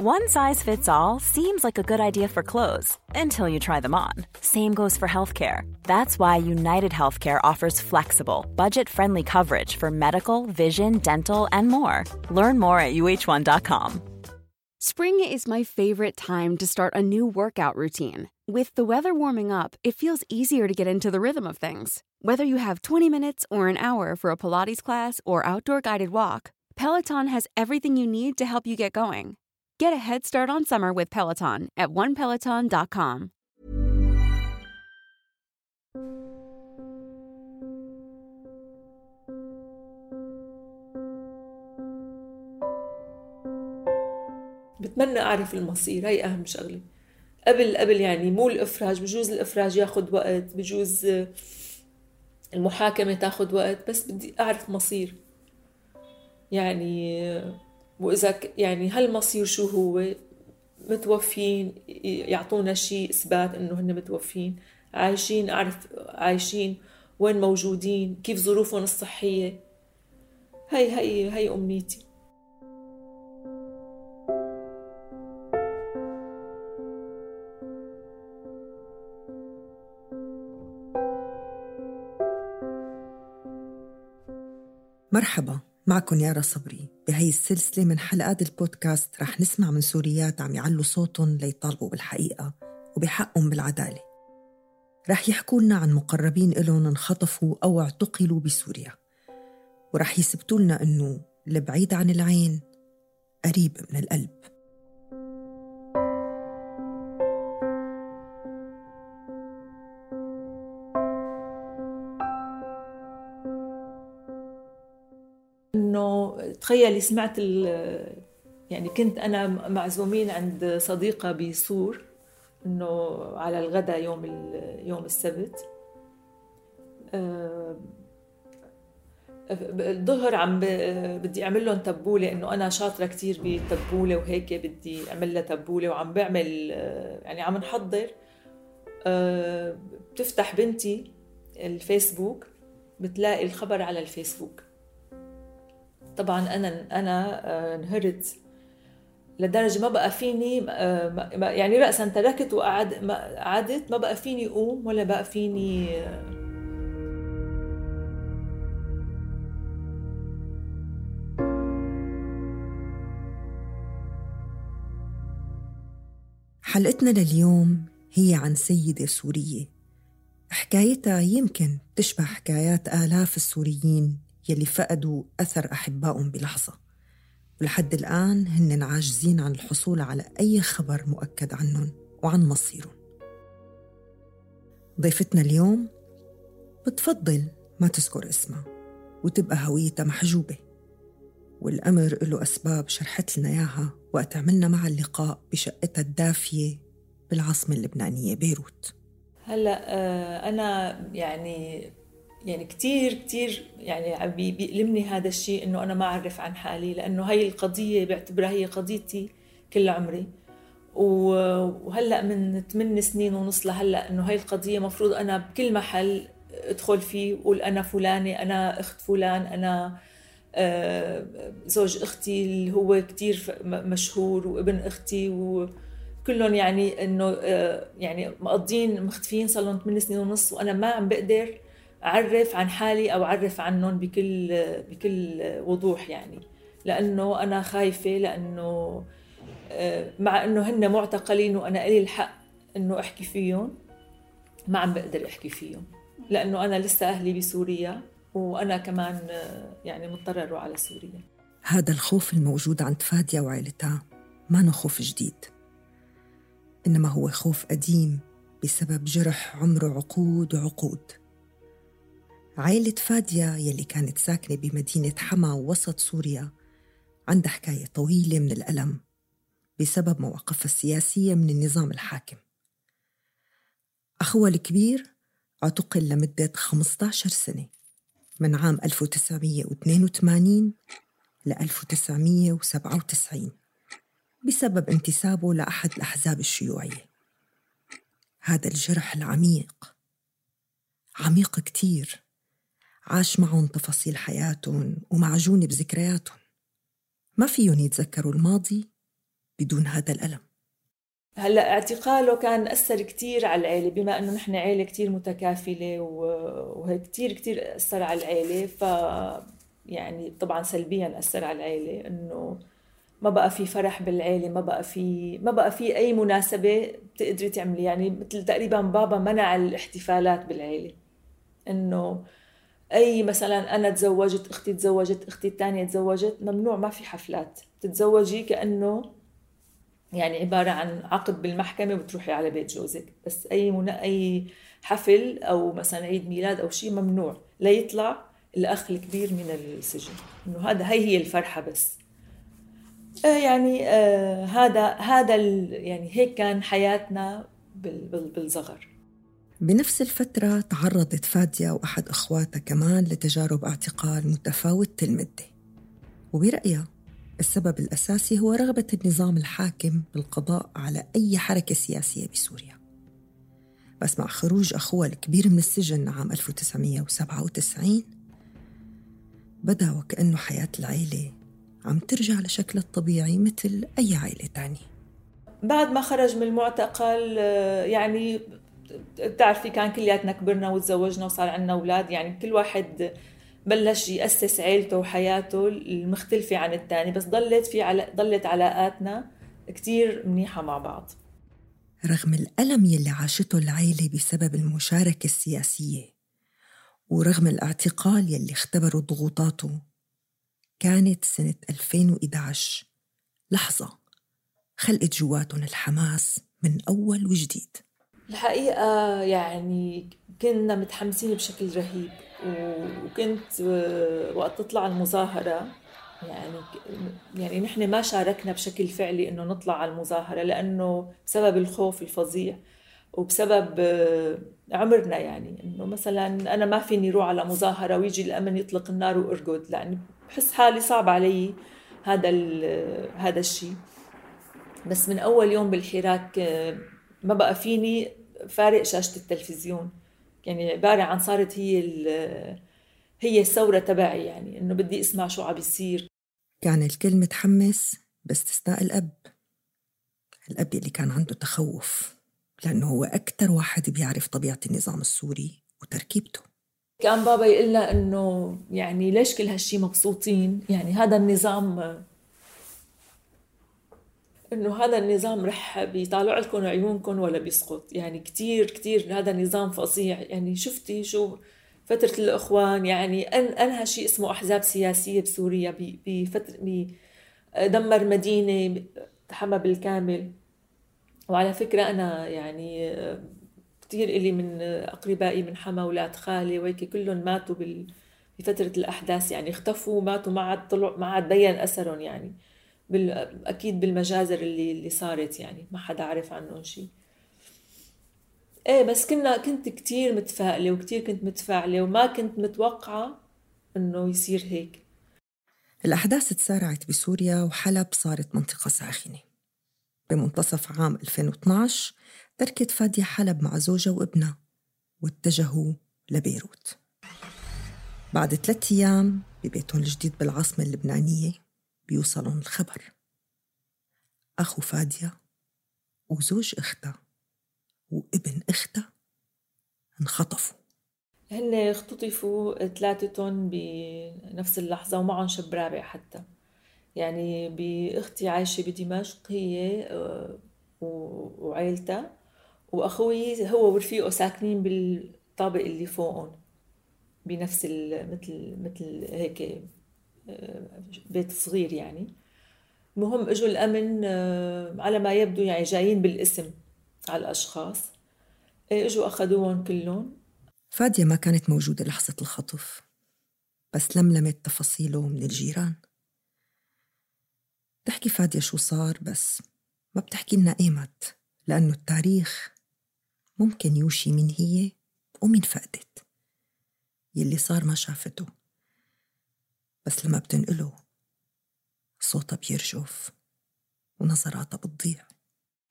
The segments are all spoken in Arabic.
One size fits all seems like a good idea for clothes until you try them on. Same goes for healthcare. That's why United Healthcare offers flexible, budget friendly coverage for medical, vision, dental, and more. Learn more at uh1.com. Spring is my favorite time to start a new workout routine. With the weather warming up, it feels easier to get into the rhythm of things. Whether you have 20 minutes or an hour for a Pilates class or outdoor guided walk, Peloton has everything you need to help you get going. Get a head start on summer with Peloton at onepeloton.com. بتمنى أعرف المصير هي أهم شغلة قبل قبل يعني مو الإفراج بجوز الإفراج ياخد وقت بجوز المحاكمة تاخد وقت بس بدي أعرف مصير يعني وإذا يعني هالمصير شو هو؟ متوفين يعطونا شيء إثبات إنه هن متوفين. عايشين أعرف عايشين وين موجودين كيف ظروفهم الصحية. هي هي هي أمنيتي. مرحبا. معكم يارا صبري بهي السلسلة من حلقات البودكاست رح نسمع من سوريات عم يعلوا صوتهم ليطالبوا بالحقيقة وبحقهم بالعدالة. رح يحكوا لنا عن مقربين إلهم انخطفوا أو اعتقلوا بسوريا. ورح يثبتوا لنا إنه البعيد عن العين قريب من القلب. تخيلي سمعت يعني كنت أنا معزومين عند صديقة بسور إنه على الغداء يوم يوم السبت. الظهر عم بدي أعمل لهم تبولة إنه أنا شاطرة كثير بالتبولة وهيك بدي أعمل لها تبولة وعم بعمل يعني عم نحضر. بتفتح بنتي الفيسبوك بتلاقي الخبر على الفيسبوك. طبعا أنا أنا آه، انهرت. لدرجة ما بقى فيني آه، يعني راسا تركت وقعد قعدت ما بقى فيني أقوم ولا بقى فيني آه. حلقتنا لليوم هي عن سيدة سورية. حكايتها يمكن تشبه حكايات آلاف السوريين. يلي فقدوا أثر أحبائهم بلحظة. ولحد الآن هن عاجزين عن الحصول على أي خبر مؤكد عنهم وعن مصيرهم. ضيفتنا اليوم بتفضل ما تذكر اسمها وتبقى هويتها محجوبة. والأمر له أسباب شرحت لنا إياها وقت عملنا مع اللقاء بشقتها الدافية بالعاصمة اللبنانية بيروت. هلأ آه، أنا يعني يعني كتير كتير يعني بيألمني هذا الشيء إنه أنا ما أعرف عن حالي لأنه هاي القضية بعتبرها هي قضيتي كل عمري. وهلأ من ثمان سنين ونص لهلأ إنه هاي القضية مفروض أنا بكل محل أدخل فيه وقول أنا فلانة أنا أخت فلان أنا آه، زوج أختي اللي هو كتير مشهور وابن أختي وكلهم يعني إنه آه، يعني مقضين مختفيين صار لهم 8 سنين ونص وأنا ما عم بقدر أعرف عن حالي أو أعرف عنهم بكل بكل وضوح يعني. لأنه أنا خايفة لأنه آه، مع إنه هن معتقلين وأنا لي الحق إنه أحكي فيهم ما عم بقدر أحكي فيهم. لأنه أنا لسه أهلي بسوريا وأنا كمان آه، يعني مضطره على سوريا. هذا الخوف الموجود عند فادية وعائلتها ما خوف جديد. إنما هو خوف قديم بسبب جرح عمره عقود وعقود. عائلة فادية يلي كانت ساكنة بمدينة حما وسط سوريا عندها حكاية طويلة من الألم بسبب مواقفها السياسية من النظام الحاكم. أخوها الكبير اعتقل لمدة 15 سنة من عام 1982 ل 1997 بسبب انتسابه لأحد الأحزاب الشيوعية. هذا الجرح العميق عميق كتير. عاش معهم تفاصيل حياتهم ومعجونة بذكرياتهم. ما فيهم يتذكروا الماضي بدون هذا الألم. هلا اعتقاله كان أثر كثير على العيلة بما إنه نحن عيلة كثير متكافلة وهي كثير كثير أثر على العيلة ف يعني طبعا سلبيا أثر على العيلة إنه ما بقى في فرح بالعيلة ما بقى في ما بقى في أي مناسبة بتقدري تعملي يعني مثل تقريبا بابا منع الاحتفالات بالعيلة إنه أي مثلا أنا تزوجت أختي تزوجت أختي الثانية تزوجت ممنوع ما في حفلات. تتزوجي كأنه يعني عبارة عن عقد بالمحكمة وبتروحي على بيت جوزك. بس أي منا أي حفل أو مثلا عيد ميلاد أو شيء ممنوع. ليطلع الأخ الكبير من السجن. إنه هذا هي هي الفرحة بس. آه يعني آه هذا هذا يعني هيك كان حياتنا بالصغر. بنفس الفترة تعرضت فادية وأحد أخواتها كمان لتجارب اعتقال متفاوتة المدة وبرأيها السبب الأساسي هو رغبة النظام الحاكم بالقضاء على أي حركة سياسية بسوريا. بس مع خروج أخوها الكبير من السجن عام 1997 بدأ وكأنه حياة العيلة عم ترجع لشكلها الطبيعي مثل أي عائلة تانية. بعد ما خرج من المعتقل آه، يعني بتعرفي كان كلياتنا كبرنا وتزوجنا وصار عندنا أولاد يعني كل واحد بلش يأسس عيلته وحياته المختلفة عن الثاني بس ضلت في عل... ضلت علاقاتنا كتير منيحة مع بعض. رغم الألم يلي عاشته العيلة بسبب المشاركة السياسية ورغم الاعتقال يلي اختبروا ضغوطاته كانت سنة 2011 لحظة خلقت جواتهم الحماس من أول وجديد. الحقيقة يعني كنا متحمسين بشكل رهيب وكنت وقت تطلع المظاهرة يعني يعني نحن ما شاركنا بشكل فعلي إنه نطلع على المظاهرة لأنه بسبب الخوف الفظيع وبسبب عمرنا يعني إنه مثلا أنا ما فيني أروح على مظاهرة ويجي الأمن يطلق النار وأرقد لأني بحس حالي صعب علي هذا هذا الشيء بس من أول يوم بالحراك ما بقى فيني فارق شاشة التلفزيون. يعني عبارة عن صارت هي هي الثورة تبعي يعني إنه بدي أسمع شو عم بيصير. كان الكل متحمس باستثناء الأب. الأب اللي كان عنده تخوف لأنه هو أكثر واحد بيعرف طبيعة النظام السوري وتركيبته. كان بابا يقول لنا إنه يعني ليش كل هالشي مبسوطين؟ يعني هذا النظام إنه هذا النظام رح بيطالع لكم عيونكم ولا بيسقط. يعني كثير كثير هذا نظام فظيع. يعني شفتي شو فترة الإخوان؟ يعني أن أنهى شيء اسمه أحزاب سياسية بسوريا بفترة دمر مدينة تحمى بالكامل. وعلى فكرة أنا يعني كثير إلي من أقربائي من حما أولاد خالي وهيك كلهم ماتوا بفترة الأحداث. يعني اختفوا ماتوا ما عاد طلعوا ما عاد بين أثرهم يعني. بال... أكيد بالمجازر اللي اللي صارت يعني ما حدا عرف عنهم شيء إيه بس كنا كنت كتير متفائلة وكتير كنت متفاعلة وما كنت متوقعة إنه يصير هيك. الأحداث تسارعت بسوريا وحلب صارت منطقة ساخنة. بمنتصف عام 2012 تركت فادية حلب مع زوجها وابنها واتجهوا لبيروت. بعد ثلاثة أيام ببيتهم الجديد بالعاصمة اللبنانية بيوصلهم الخبر. أخو فادية وزوج أختها وابن أختها انخطفوا. هن اختطفوا ثلاثتهم بنفس اللحظة ومعهم شاب رابع حتى. يعني بأختي عايشة بدمشق هي آه، وعيلتها. وأخوي هو ورفيقه ساكنين بالطابق اللي فوقهم بنفس مثل مثل هيك بيت صغير يعني. المهم إجوا الأمن آه، على ما يبدو يعني جايين بالاسم على الأشخاص. إيه، إجوا أخذوهم كلهم. فادية ما كانت موجودة لحظة الخطف بس لملمت تفاصيله من الجيران. بتحكي فادية شو صار بس ما بتحكي لنا ايمت لأنه التاريخ ممكن يوشي من هي ومن فقدت. يلي صار ما شافته. بس لما بتنقله صوتها بيرجف ونظراتها بتضيع.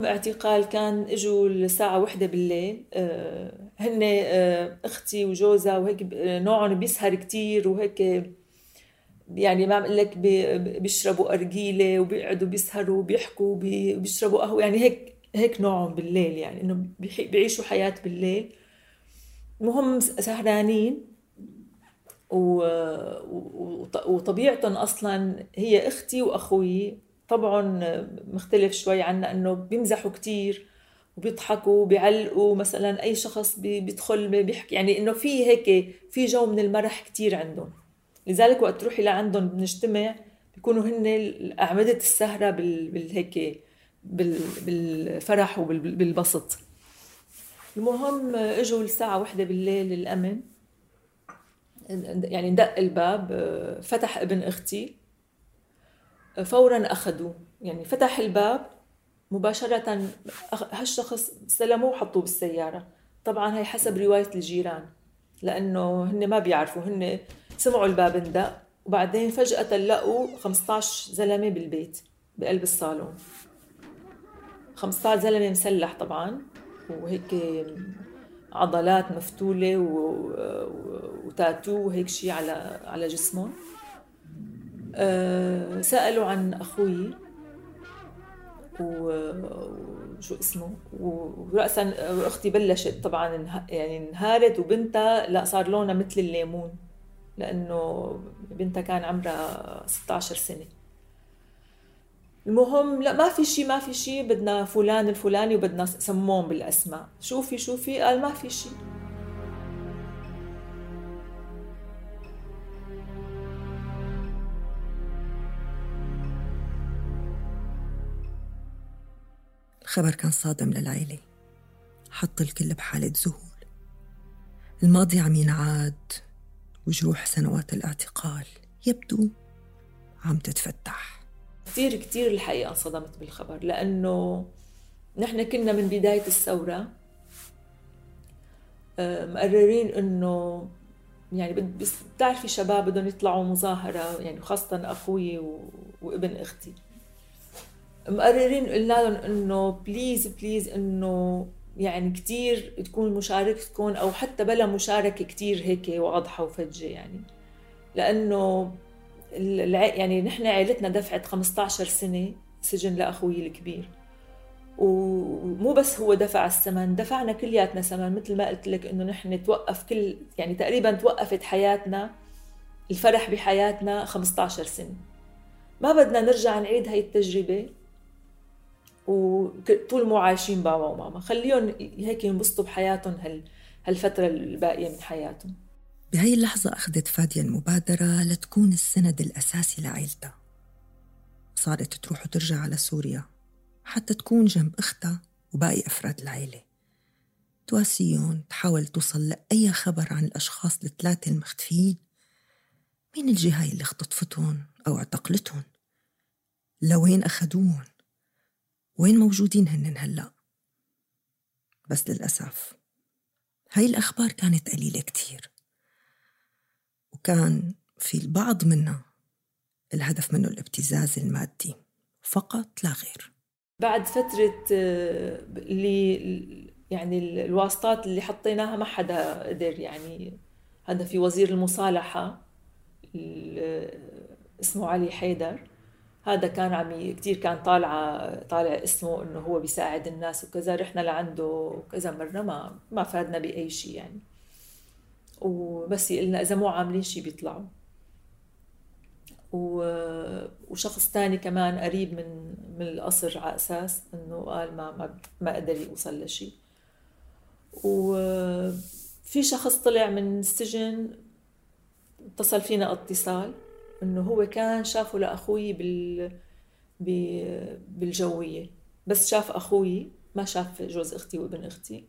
اعتقال كان إجوا الساعة وحدة بالليل آه، هن آه، أختي وجوزها وهيك نوعهم بيسهر كتير وهيك يعني ما بقول لك بيشربوا أرجيلة وبيقعدوا بيسهروا وبيحكوا وبيشربوا قهوة يعني هيك هيك نوعهم بالليل يعني إنه بيعيشوا حياة بالليل. المهم سهرانين. وطبيعتهم أصلا هي أختي وأخوي طبعهم مختلف شوي عنا إنه بيمزحوا كتير وبيضحكوا وبيعلقوا. مثلا أي شخص بيدخل بيحكي يعني إنه في هيك في جو من المرح كتير عندهم. لذلك وقت تروحي لعندهم بنجتمع بيكونوا هن اعمده السهرة بالهيك بالفرح وبالبسط المهم إجوا الساعة واحدة بالليل الأمن يعني دق الباب فتح ابن أختي فورا أخذوه. يعني فتح الباب مباشرة هالشخص استلموه وحطوه بالسيارة. طبعا هي حسب رواية الجيران لأنه هن ما بيعرفوا. هن سمعوا الباب اندق وبعدين فجأة لقوا 15 زلمة بالبيت بقلب الصالون. 15 زلمة مسلح طبعا وهيك عضلات مفتولة وتاتو وهيك شيء على على جسمهم. أه سألوا عن أخوي وشو اسمه ورأسا أختي بلشت طبعا يعني انهارت وبنتها لا صار لونها مثل الليمون لأنه بنتها كان عمرها 16 سنة. المهم لا ما في شيء ما في شيء بدنا فلان الفلاني وبدنا سموهم بالأسماء. شوفي شوفي قال ما في شيء الخبر كان صادم للعيلة. حط الكل بحالة ذهول. الماضي عم ينعاد وجروح سنوات الاعتقال يبدو عم تتفتح. كثير كثير الحقيقة انصدمت بالخبر لأنه نحن كنا من بداية الثورة آه، مقررين إنه يعني بتعرفي شباب بدهم يطلعوا مظاهرة يعني خاصة أخوي وابن أختي. مقررين قلنا لهم إنه please please إنه يعني كتير تكون مشاركتكم أو حتى بلا مشاركة كتير هيك واضحة وفجة يعني. لأنه يعني نحن عائلتنا دفعت 15 سنة سجن لأخوي الكبير. ومو بس هو دفع الثمن دفعنا كلياتنا ثمن. مثل ما قلت لك إنه نحن توقف كل يعني تقريبا توقفت حياتنا الفرح بحياتنا 15 سنة. ما بدنا نرجع نعيد هاي التجربة. وطول مو عايشين بابا وماما. خليهم هيك ينبسطوا بحياتهم هال هالفترة الباقية من حياتهم. بهاي اللحظة أخذت فادية المبادرة لتكون السند الأساسي لعائلتها صارت تروح وترجع على سوريا حتى تكون جنب أختها وباقي أفراد العائلة تواسيهم تحاول توصل لأي خبر عن الأشخاص الثلاثة المختفيين. مين الجهة اللي اختطفتهم أو اعتقلتهم؟ لوين أخدوهم وين موجودين هن هلأ؟ بس للأسف هاي الأخبار كانت قليلة كتير. وكان في البعض منها الهدف منه الابتزاز المادي فقط لا غير. بعد فترة آه، اللي يعني الواسطات اللي حطيناها ما حدا قدر يعني هذا في وزير المصالحة اسمه علي حيدر. هذا كان عم كثير كان طالعة طالع اسمه إنه هو بيساعد الناس وكذا رحنا لعنده كذا مرة ما ما فادنا بأي شيء يعني. وبس قلنا إذا مو عاملين شيء بيطلعوا. وشخص ثاني كمان قريب من من القصر على أساس إنه قال ما ما, ما قدر يوصل لشيء وفي شخص طلع من السجن اتصل فينا اتصال إنه هو كان شافه لأخوي بال بالجوية. بس شاف أخوي ما شاف جوز أختي وابن أختي.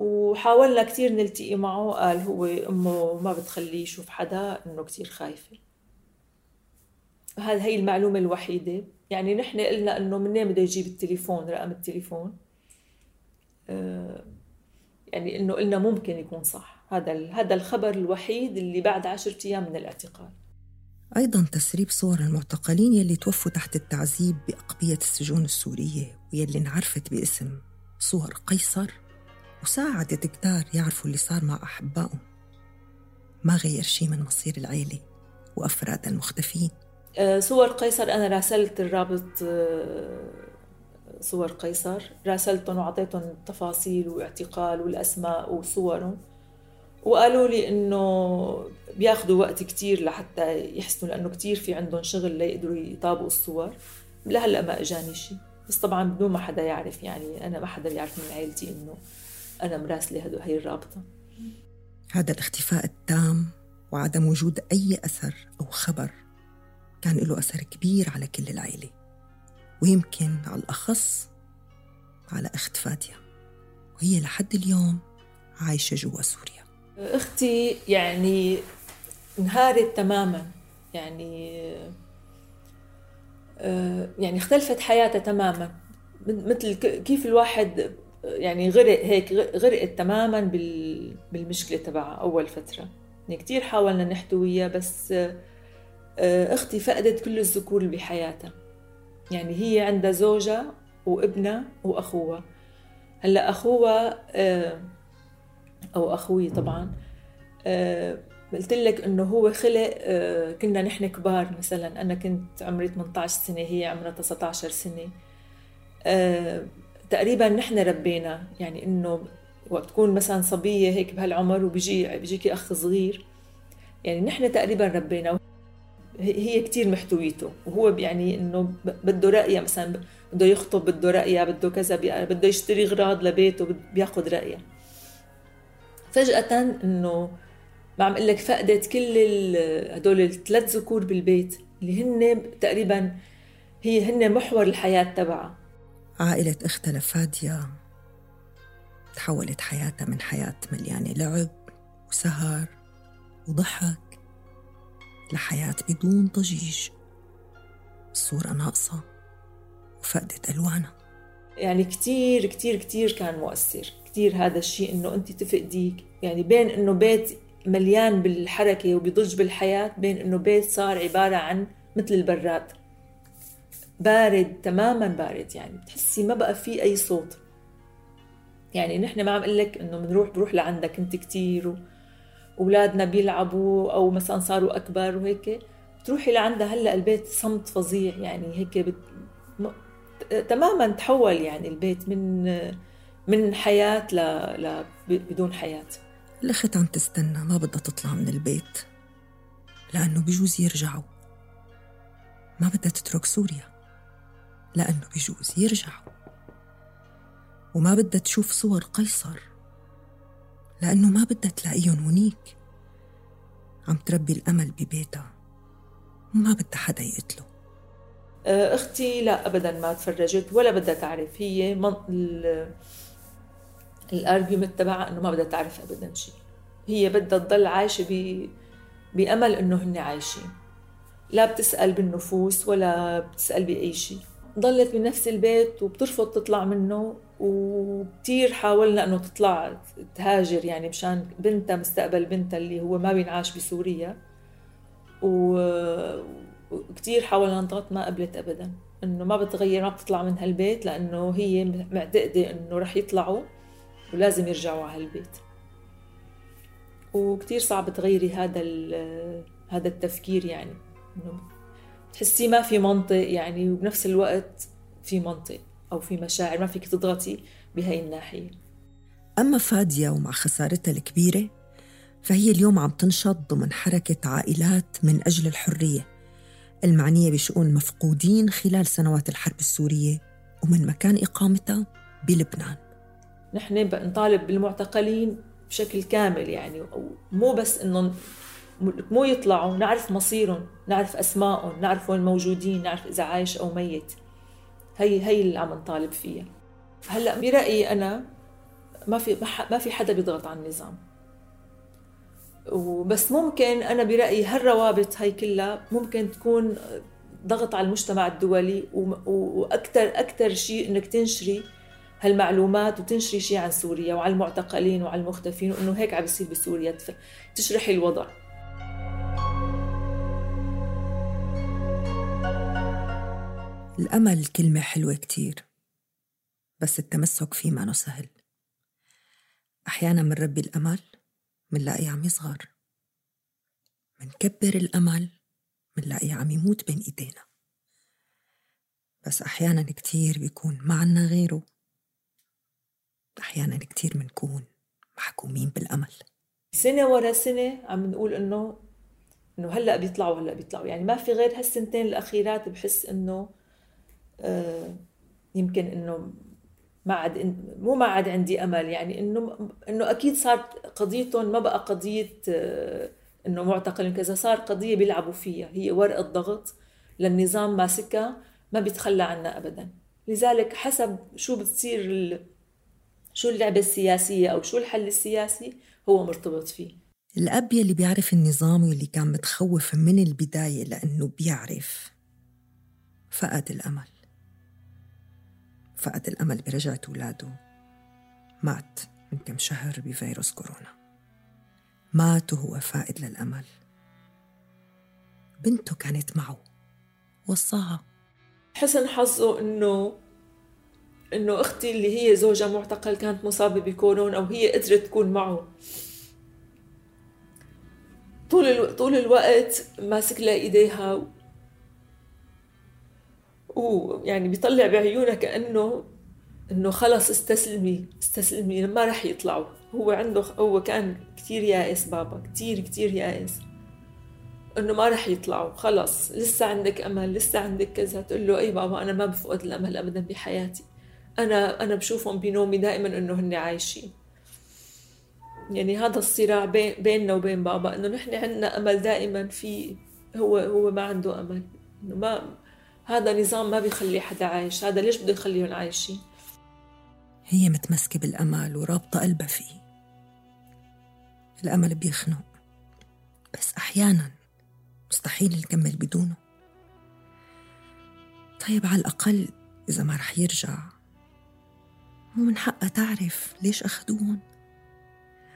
وحاولنا كثير نلتقي معه. قال هو أمه ما بتخليه يشوف حدا إنه كثير خايفة. هذه هي المعلومة الوحيدة. يعني نحن قلنا إنه منين بده يجيب التليفون رقم التليفون؟ آه يعني إنه قلنا ممكن يكون صح. هذا هذا الخبر الوحيد اللي بعد عشرة أيام من الاعتقال. أيضا تسريب صور المعتقلين يلي توفوا تحت التعذيب بأقبية السجون السورية ويلي انعرفت باسم صور قيصر وساعدت كتار يعرفوا اللي صار مع أحبائهم. ما غير شي من مصير العيلة وأفراد المختفين. صور قيصر أنا راسلت الرابط صور قيصر. راسلتهم وأعطيتهم التفاصيل واعتقال والأسماء وصورهم. وقالوا لي إنه بياخذوا وقت كتير لحتى يحسنوا لأنه كتير في عندهم شغل ليقدروا يطابقوا الصور. لهلأ ما إجاني شيء بس طبعا بدون ما حدا يعرف يعني أنا ما حدا بيعرف من عائلتي إنه أنا مراسلة هي الرابطة. هذا الاختفاء التام وعدم وجود أي أثر أو خبر كان له أثر كبير على كل العائلة ويمكن على الأخص على اخت فاديه وهي لحد اليوم عايشة جوا سوريا. أختي يعني انهارت تماما. يعني آه، يعني اختلفت حياتها تماما. مثل كيف الواحد يعني غرق هيك غرقت تماما بالمشكلة تبعها أول فترة. يعني كثير حاولنا نحتويها بس آه، أختي فقدت كل الذكور اللي بحياتها. يعني هي عندها زوجها وابنها واخوها هلأ أخوها آه، أو أخوي طبعا قلت لك إنه هو خلق آه، كنا نحن كبار مثلا. أنا كنت عمري 18 سنة هي عمرها 19 سنة. آه، تقريبا نحن ربينا يعني إنه وقت تكون مثلا صبية هيك بهالعمر وبيجي بيجيكي أخ صغير يعني نحن تقريبا ربينا. هي كتير محتويته وهو يعني إنه بده رأيها مثلا بده يخطب بده رأيها بده كذا بده يشتري اغراض لبيته بياخذ رأيها فجأة إنه ما عم أقول لك فقدت كل هدول الثلاث ذكور بالبيت اللي هن تقريبا هي هن محور الحياة تبعها. عائلة أختها لفاديا تحولت حياتها من حياة مليانة لعب وسهر وضحك لحياة بدون ضجيج. الصورة ناقصة وفقدت ألوانها. يعني كتير كتير كتير كان مؤثر. كتير هذا الشيء إنه أنت تفقديك. يعني بين إنه بيت مليان بالحركة وبيضج بالحياة بين إنه بيت صار عبارة عن مثل البراد. بارد تماما بارد يعني بتحسي ما بقى في أي صوت. يعني نحن ما عم أقول لك إنه بنروح بروح لعندك أنت كثير وأولادنا بيلعبوا أو مثلا صاروا أكبر وهيك. بتروحي لعندها هلأ البيت صمت فظيع يعني هيك بت... م... تماما تحول يعني البيت من من حياة ل... ل... بدون حياة. الأخت عم تستنى ما بدها تطلع من البيت لأنه بجوز يرجعوا. ما بدها تترك سوريا. لأنه بجوز يرجعوا وما بدها تشوف صور قيصر لأنه ما بدها تلاقيهم هنيك عم تربي الأمل ببيتها وما بدها حدا يقتله. أه، أختي لا ابدا ما تفرجت ولا بدها تعرف. هي من... الارجيومنت تبعها إنه ما بدها تعرف ابدا شيء. هي بدها تضل عايشة ب... بأمل إنه هن عايشين. لا بتسأل بالنفوس ولا بتسأل بأي شيء. ضلت بنفس البيت وبترفض تطلع منه وكثير حاولنا إنه تطلع تهاجر يعني مشان بنتها مستقبل بنتها اللي هو ما بينعاش بسوريا. وكثير حاولنا نضغط ما قبلت ابدا. إنه ما بتغير ما بتطلع من هالبيت لأنه هي معتقدة إنه رح يطلعوا ولازم يرجعوا على هالبيت. وكتير صعب تغيري هذا هذا التفكير يعني. إنه تحسيه ما في منطق يعني وبنفس الوقت في منطق أو في مشاعر ما فيك تضغطي بهي الناحية. أما فادية ومع خسارتها الكبيرة فهي اليوم عم تنشط ضمن حركة عائلات من أجل الحرية المعنية بشؤون المفقودين خلال سنوات الحرب السورية ومن مكان إقامتها بلبنان. نحن نطالب بالمعتقلين بشكل كامل يعني مو بس انه مو يطلعوا نعرف مصيرهم نعرف أسمائهم نعرف وين موجودين نعرف إذا عايش أو ميت. هي هي اللي عم نطالب فيها. هلأ برأيي أنا ما في ما في حدا بيضغط على النظام. وبس ممكن أنا برأيي هالروابط هي كلها ممكن تكون ضغط على المجتمع الدولي وأكثر أكثر شيء إنك تنشري هالمعلومات وتنشري شيء عن سوريا وعن المعتقلين وعن المختفين وإنه هيك عم بيصير بسوريا. تشرحي الوضع. الأمل كلمة حلوة كتير بس التمسك فيه ما سهل. أحيانا منربي الأمل منلاقيه عم يصغر. منكبر الأمل منلاقيه عم يموت بين إيدينا. بس أحيانا كتير بيكون ما عنا غيره. أحيانا كتير منكون محكومين بالأمل. سنة ورا سنة عم نقول إنه إنه هلأ بيطلعوا هلأ بيطلعوا. يعني ما في غير هالسنتين الأخيرات بحس إنه يمكن إنه ما عاد مو ما عاد عندي أمل يعني إنه إنه أكيد صارت قضيتهم ما بقى قضية آه، إنه معتقل كذا صار قضية بيلعبوا فيها هي ورقة ضغط للنظام ماسكها ما بيتخلى عنها ابدا. لذلك حسب شو بتصير شو اللعبة السياسية أو شو الحل السياسي هو مرتبط فيه. الأب يلي بيعرف النظام واللي كان متخوف من البداية لأنه بيعرف فقد الأمل. فقد الأمل برجعة أولاده. مات من كم شهر بفيروس كورونا. مات وهو فائد للأمل. بنته كانت معه. وصاها. حسن حظه إنه إنه أختي اللي هي زوجها معتقل كانت مصابة بكورونا وهي قدرت تكون معه. طول ألو... طول الوقت ماسك لها إيديها ويعني بيطلع بعيونها كأنه إنه خلص استسلمي استسلمي ما رح يطلعوا. هو عنده هو كان كثير يائس بابا كثير كثير يائس. إنه ما رح يطلعوا خلص. لسه عندك أمل لسه عندك كذا. تقول له أي بابا أنا ما بفقد الأمل ابدا بحياتي. أنا أنا بشوفهم بنومي دائما إنه هن عايشين. يعني هذا الصراع بين بيننا وبين بابا إنه نحن عندنا أمل دائما في هو هو ما عنده أمل. إنه ما هذا نظام ما بيخلي حدا عايش هذا ليش بده يخليهم عايشين؟ هي متمسكة بالأمل ورابطة قلبها فيه. الأمل بيخنق بس أحيانا مستحيل نكمل بدونه. طيب على الأقل إذا ما رح يرجع مو من حقها تعرف ليش أخدوهم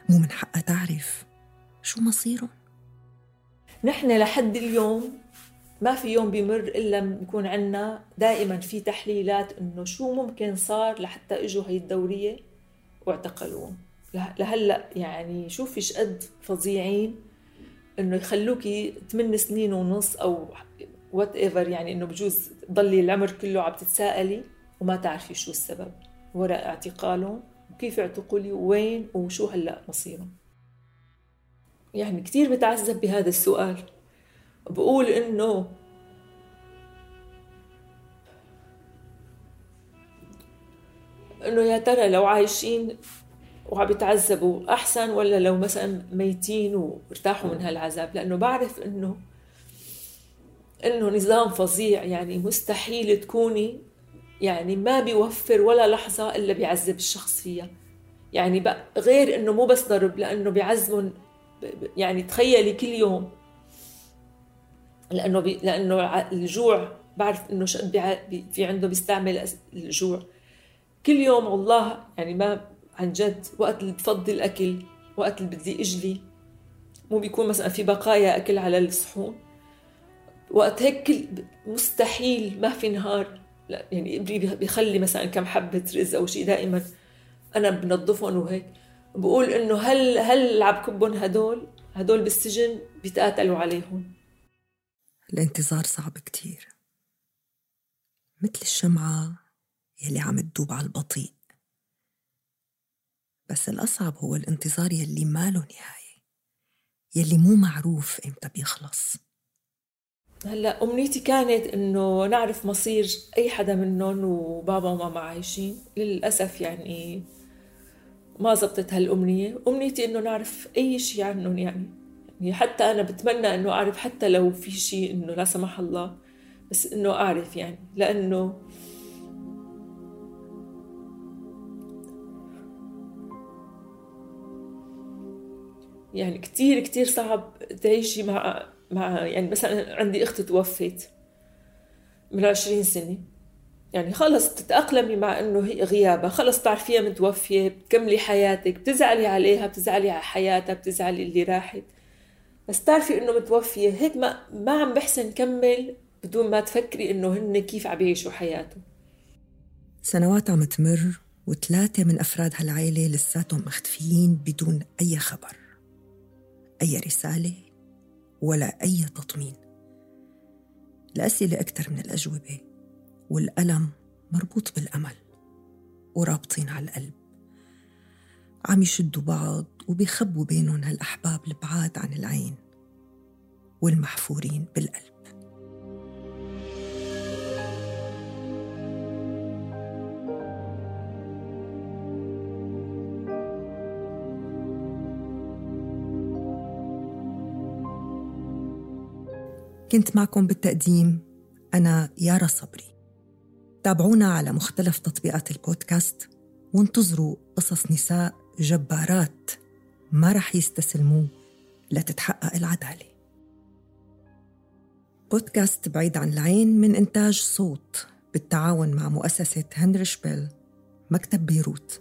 مو من حقها تعرف شو مصيرهم؟ نحن لحد اليوم ما في يوم بيمر إلا بيكون عندنا دائما في تحليلات إنه شو ممكن صار لحتى إجوا هي الدورية واعتقلوهم. لهلأ يعني شوفي قد فظيعين إنه يخلوكي ثمان سنين ونص أو whatever يعني إنه بجوز تضلي العمر كله عم تتساءلي وما تعرفي شو السبب. وراء اعتقالهم وكيف اعتقلي وين وشو هلأ مصيرهم يعني كثير بتعذب بهذا السؤال. بقول إنه إنه يا ترى لو عايشين وعم بيتعذبوا أحسن ولا لو مثلا ميتين وارتاحوا من هالعذاب؟ لأنه بعرف إنه إنه نظام فظيع يعني مستحيل تكوني يعني ما بيوفر ولا لحظة إلا بيعذب الشخص فيها. يعني بقى غير إنه مو بس ضرب لأنه بيعذبهم يعني تخيلي كل يوم لأنه بي لأنه الجوع بعرف إنه في عنده بيستعمل الجوع. كل يوم والله يعني ما عن جد وقت اللي بفضي الأكل وقت اللي بدي أجلي مو بيكون مثلا في بقايا أكل على الصحون. وقت هيك مستحيل ما في نهار. لا يعني ابني بيخلي مثلا كم حبة رز أو شيء دائما أنا بنظفهم وهيك. بقول إنه هل هل عم كبهم هدول؟ هدول بالسجن بيتقاتلوا عليهم. الانتظار صعب كتير. مثل الشمعة يلي عم تدوب على البطيء. بس الأصعب هو الانتظار يلي ما له نهاية يلي مو معروف إمتى بيخلص. هلأ أمنيتي كانت إنه نعرف مصير أي حدا منهم وبابا وماما عايشين. للأسف يعني ما زبطت هالأمنية. أمنيتي إنه نعرف أي شيء عنهم يعني يعني. حتى أنا بتمنى إنه أعرف حتى لو في شيء إنه لا سمح الله بس إنه أعرف يعني لأنه يعني كتير كتير صعب تعيشي مع مع يعني مثلا عندي أخت توفت من عشرين سنة يعني خلص تتأقلمي مع إنه هي غيابها خلص تعرفيها متوفية بتكملي حياتك بتزعلي عليها بتزعلي على حياتها بتزعلي اللي راحت. بس تعرفي إنه متوفية. هيك ما ما عم بحسن كمل بدون ما تفكري إنه هن كيف عم يعيشوا حياتهم. سنوات عم تمر وثلاثة من أفراد هالعيلة لساتهم مختفيين بدون أي خبر أي رسالة ولا أي تطمين. الأسئلة أكثر من الأجوبة والألم مربوط بالأمل ورابطين على القلب. عم يشدوا بعض وبيخبوا بينهم هالأحباب البعاد عن العين والمحفورين بالقلب. كنت معكم بالتقديم أنا يارا صبري. تابعونا على مختلف تطبيقات البودكاست وانتظروا قصص نساء جبارات ما رح يستسلموا لتتحقق العدالة. بودكاست بعيد عن العين من إنتاج صوت بالتعاون مع مؤسسة هنري شبيل مكتب بيروت.